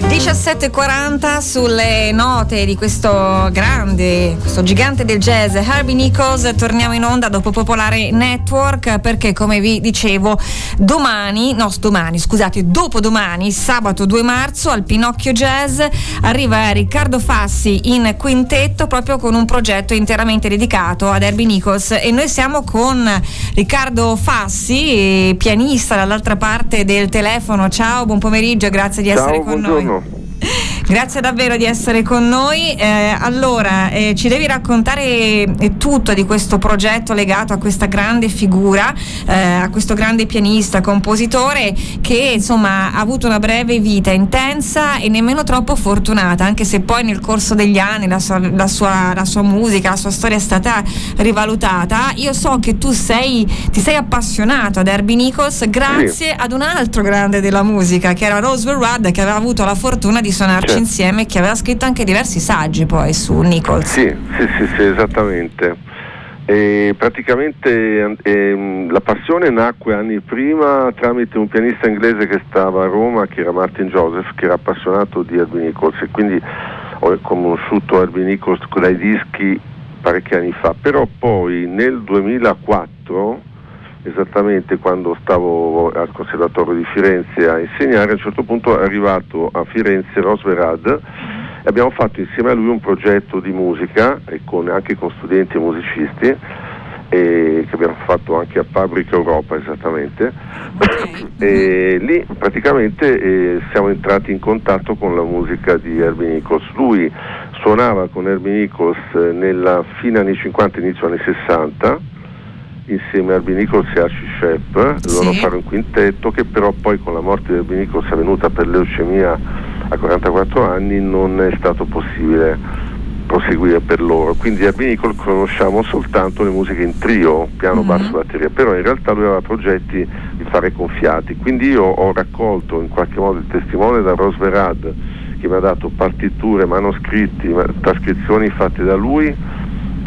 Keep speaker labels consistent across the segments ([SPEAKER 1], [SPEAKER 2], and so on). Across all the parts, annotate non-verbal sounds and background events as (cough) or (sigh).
[SPEAKER 1] Le 17.40 sulle note di questo grande, questo gigante del jazz, Herbie Nichols, torniamo in onda dopo Popolare Network perché come vi dicevo domani, no domani, scusate, dopodomani, sabato 2 marzo al Pinocchio Jazz arriva Riccardo Fassi in quintetto proprio con un progetto interamente dedicato ad Herbie Nichols e noi siamo con Riccardo Fassi, pianista dall'altra parte del telefono. Ciao, buon pomeriggio, grazie di
[SPEAKER 2] Ciao,
[SPEAKER 1] essere con
[SPEAKER 2] buongiorno.
[SPEAKER 1] Noi. Grazie davvero di essere con noi. Eh, allora, eh, ci devi raccontare eh, tutto di questo progetto legato a questa grande figura, eh, a questo grande pianista, compositore che insomma ha avuto una breve vita intensa e nemmeno troppo fortunata, anche se poi nel corso degli anni la sua, la sua, la sua musica, la sua storia è stata rivalutata. Io so che tu sei, ti sei appassionato ad Herbie Nichols grazie ad un altro grande della musica che era Roswell Rudd che aveva avuto la fortuna di suonarci Insieme che aveva scritto anche diversi saggi poi su Nichols.
[SPEAKER 2] Sì, sì, sì, sì, esattamente. E praticamente ehm, la passione nacque anni prima tramite un pianista inglese che stava a Roma, che era Martin Joseph, che era appassionato di Herbie Nichols e quindi ho conosciuto Herbie Nichols dai dischi parecchi anni fa, però poi nel 2004 esattamente quando stavo al Conservatorio di Firenze a insegnare, a un certo punto è arrivato a Firenze Roswell Rudd e abbiamo fatto insieme a lui un progetto di musica e con- anche con studenti e musicisti e che abbiamo fatto anche a Public Europa esattamente. (coughs) E lì praticamente eh, siamo entrati in contatto con la musica di Herbie Nichols. Lui suonava con Herbie Nichols eh, nella fine anni 50 inizio anni 60 insieme a Nichols e Archie Shepp dovevano
[SPEAKER 1] Sì.
[SPEAKER 2] fare un quintetto che però poi con la morte di Herbie Nichols avvenuta per leucemia a 44 anni non è stato possibile proseguire per loro quindi Herbie Nichols conosciamo soltanto le musiche in trio piano,
[SPEAKER 1] Mhm.
[SPEAKER 2] basso, batteria però in realtà lui aveva progetti di fare confiati quindi io ho raccolto in qualche modo il testimone da Roswell Rudd che mi ha dato partiture, manoscritti, ma- trascrizioni fatte da lui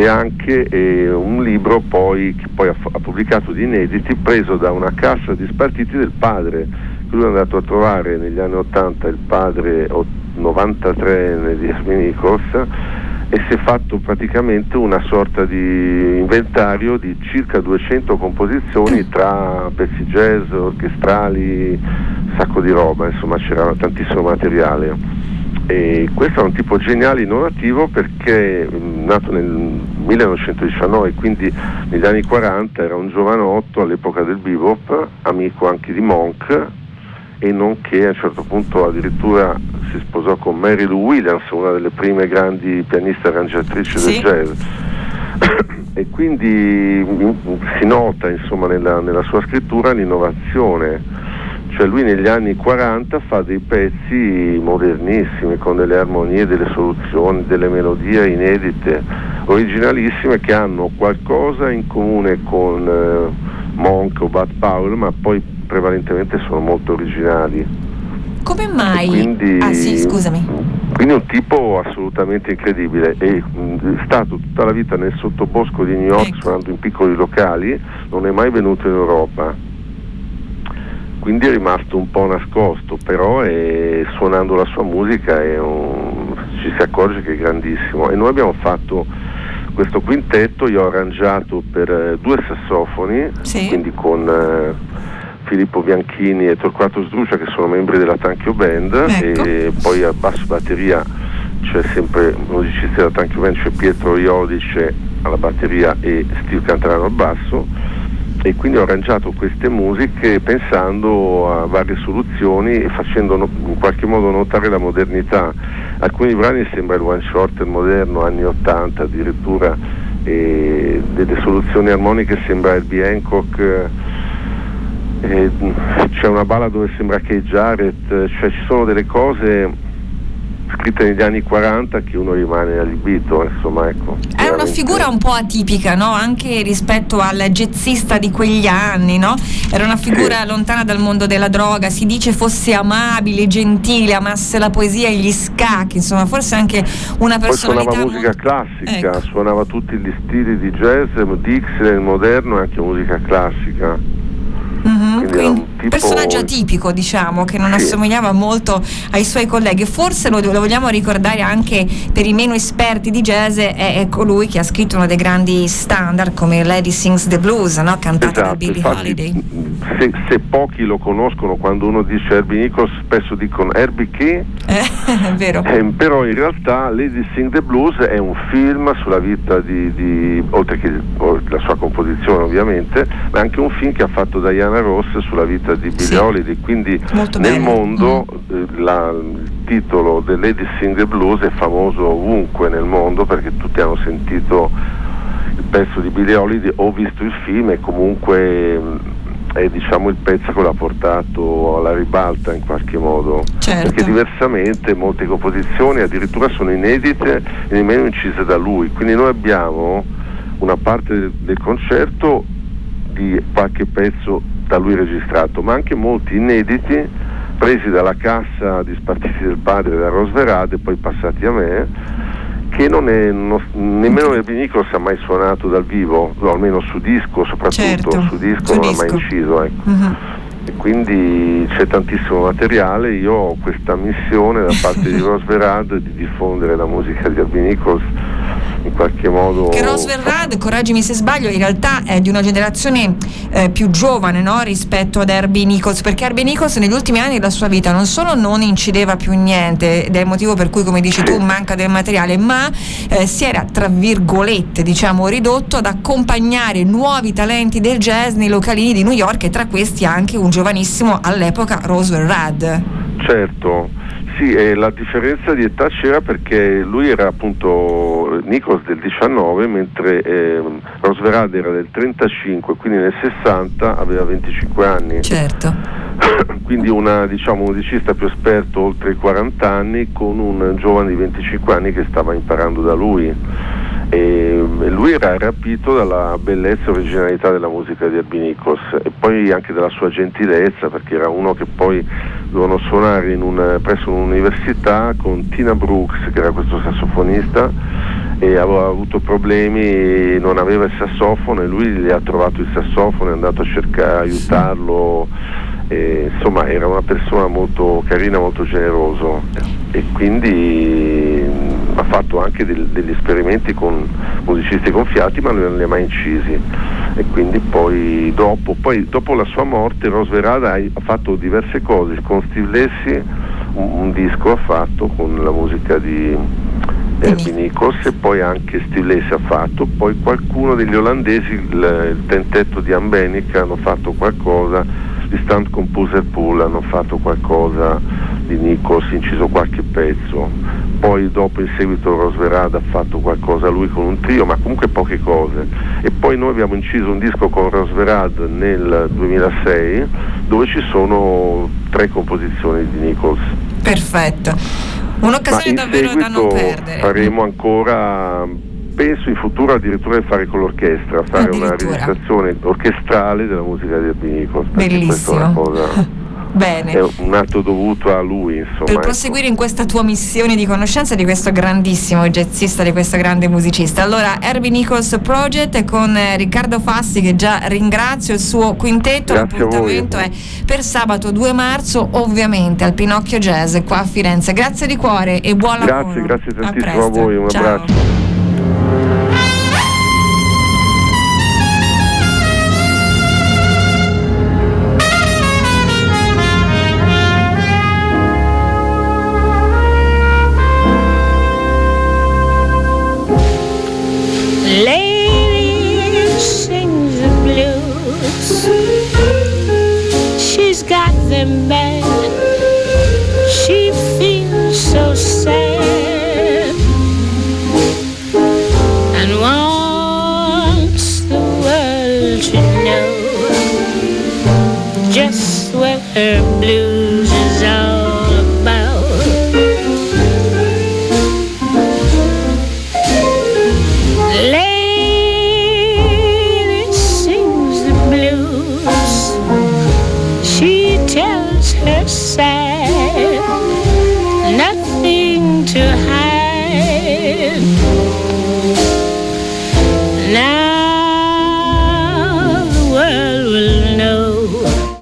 [SPEAKER 2] e anche eh, un libro poi, che poi ha, ha pubblicato di inediti preso da una cassa di spartiti del padre lui è andato a trovare negli anni 80 il padre o- 93 di Nichols e si è fatto praticamente una sorta di inventario di circa 200 composizioni tra pezzi jazz, orchestrali, sacco di roba, insomma c'era tantissimo materiale. E questo è un tipo geniale innovativo perché mh, nato nel 1919, quindi negli anni 40 era un giovanotto all'epoca del bebop, amico anche di Monk e nonché a un certo punto addirittura si sposò con Mary Lou Williams, una delle prime grandi pianiste arrangiatrici
[SPEAKER 1] Sì.
[SPEAKER 2] del jazz. (coughs) e quindi mm, si nota insomma, nella, nella sua scrittura l'innovazione, cioè lui negli anni 40 fa dei pezzi modernissimi con delle armonie, delle soluzioni, delle melodie inedite, originalissime che hanno qualcosa in comune con eh, Monk o Bud Powell, ma poi prevalentemente sono molto originali.
[SPEAKER 1] Come mai?
[SPEAKER 2] Quindi,
[SPEAKER 1] Ah sì, scusami.
[SPEAKER 2] Quindi un tipo assolutamente incredibile è stato tutta la vita nel sottobosco di New York
[SPEAKER 1] Ecco.
[SPEAKER 2] suonando in piccoli locali, non è mai venuto in Europa. Quindi è rimasto un po' nascosto, però è- suonando la sua musica un- ci si accorge che è grandissimo. E noi abbiamo fatto questo quintetto, io ho arrangiato per eh, due sassofoni,
[SPEAKER 1] Sì.
[SPEAKER 2] quindi con eh, Filippo Bianchini e Torquato Sdrucia che sono membri della Tanchio Band
[SPEAKER 1] Ecco.
[SPEAKER 2] e poi a basso batteria c'è sempre musicisti della Tanchio Band, c'è Pietro Iodice alla batteria e Steve Cantarano al basso e quindi ho arrangiato queste musiche pensando a varie soluzioni e facendo no- in qualche modo notare la modernità. Alcuni brani sembra il one shot moderno, anni 80 addirittura, e delle soluzioni armoniche sembra Herbie Hancock. eh, c'è una balla dove sembra Kay Jarrett, cioè ci sono delle cose scritte negli anni 40 che uno rimane allibito, insomma ecco.
[SPEAKER 1] Era una figura un po' atipica, no? Anche rispetto al jazzista di quegli anni, no? Era una figura
[SPEAKER 2] Sì.
[SPEAKER 1] lontana dal mondo della droga, si dice fosse amabile, gentile, amasse la poesia e gli scacchi, insomma, forse anche una
[SPEAKER 2] Poi
[SPEAKER 1] personalità
[SPEAKER 2] suonava musica classica,
[SPEAKER 1] Ecco.
[SPEAKER 2] suonava tutti gli stili di jazz, Dixieland, moderno e anche musica classica.
[SPEAKER 1] Mhm,
[SPEAKER 2] Quindi
[SPEAKER 1] quindi-
[SPEAKER 2] tipo...
[SPEAKER 1] Personaggio atipico, diciamo, che non sì. assomigliava molto ai suoi colleghi. Forse lo, lo, vogliamo ricordare anche per i meno esperti di jazz, è, è, colui che ha scritto uno dei grandi standard come Lady Sings the Blues, no? cantata esatto, da Billie Holiday.
[SPEAKER 2] Se, se, pochi lo conoscono, quando uno dice Herbie Nichols, spesso dicono Herbie che?
[SPEAKER 1] Eh, (laughs) vero.
[SPEAKER 2] Eh, però in realtà Lady Sing the Blues è un film sulla vita di, di oltre che la sua composizione ovviamente, ma anche un film che ha fatto Diana Ross sulla vita di Billie sì. Holiday, quindi Molto nel bello. mondo mm. Eh, la, il titolo The Lady Sing the Blues è famoso ovunque nel mondo perché tutti hanno sentito il pezzo di Billie Holiday o visto il film e comunque mm, è diciamo, il pezzo che l'ha portato alla ribalta in qualche modo certo. perché diversamente molte composizioni addirittura sono inedite e nemmeno incise da lui quindi noi abbiamo una parte del, del concerto di qualche pezzo da lui registrato ma anche molti inediti presi dalla cassa di Spartiti del Padre da Rosverade e poi passati a me che non è, non, nemmeno Herbie Nichols ha mai suonato dal vivo, no, almeno su disco, soprattutto certo, su disco su non disco. ha mai inciso. Ecco. Uh-huh. E quindi c'è tantissimo materiale, io ho questa missione da parte di (laughs) Rosverad di diffondere la musica di Herbie Nichols in qualche modo...
[SPEAKER 1] Che Roswell Rad, correggimi se sbaglio, in realtà è di una generazione eh, più giovane no? rispetto ad Herbie Nichols, perché Herbie Nichols negli ultimi anni della sua vita non solo non incideva più niente, ed è il motivo per cui, come dici tu, manca del materiale, ma eh, si era, tra virgolette, diciamo, ridotto ad accompagnare nuovi talenti del jazz nei localini di New York e tra questi anche un giovanissimo all'epoca Roswell Rad.
[SPEAKER 2] Certo. Sì, eh, la differenza di età c'era perché lui era appunto Nichols del 19 mentre eh, Rosverad era del 35, quindi nel 60 aveva 25 anni.
[SPEAKER 1] Certo. (coughs)
[SPEAKER 2] quindi una, diciamo, un musicista più esperto oltre i 40 anni con un giovane di 25 anni che stava imparando da lui e lui era rapito dalla bellezza e originalità della musica di Herbie Nichols e poi anche dalla sua gentilezza perché era uno che poi dovevano suonare un, presso un'università con Tina Brooks che era questo sassofonista e aveva avuto problemi, non aveva il sassofono e lui gli ha trovato il sassofono, è andato a cercare, aiutarlo e, insomma era una persona molto carina, molto generoso. E quindi mm, ha fatto anche del, degli esperimenti con musicisti gonfiati ma non li ha mai incisi e quindi poi dopo, poi dopo la sua morte Rose Verada ha fatto diverse cose. Con Steve Lessi un, un disco ha fatto con la musica di Herbie Nichols e poi anche Steve Lessi ha fatto. Poi qualcuno degli olandesi il, il tentetto di Ambenic hanno fatto qualcosa gli Stand Composer Pool hanno fatto qualcosa di Nichols, inciso qualche pezzo, poi dopo in seguito Rosverad ha fatto qualcosa lui con un trio, ma comunque poche cose. E poi noi abbiamo inciso un disco con Rosverad nel 2006 dove ci sono tre composizioni di Nichols.
[SPEAKER 1] Perfetto. Un'occasione davvero da non perdere.
[SPEAKER 2] Faremo ancora penso in futuro addirittura di fare con l'orchestra, fare una registrazione orchestrale della musica di Albinico.
[SPEAKER 1] Bellissimo. (laughs) Bene.
[SPEAKER 2] È un atto dovuto a lui. Insomma,
[SPEAKER 1] per ecco. proseguire in questa tua missione di conoscenza di questo grandissimo jazzista, di questo grande musicista. Allora, Herbie Nichols Project con eh, Riccardo Fassi, che già ringrazio, il suo quintetto.
[SPEAKER 2] Grazie
[SPEAKER 1] L'appuntamento è per sabato 2 marzo, ovviamente al Pinocchio Jazz qua a Firenze. Grazie di cuore e buon
[SPEAKER 2] lavoro. Grazie, grazie tantissimo a, a voi. Un
[SPEAKER 1] Ciao.
[SPEAKER 2] abbraccio.
[SPEAKER 3] She's got them back.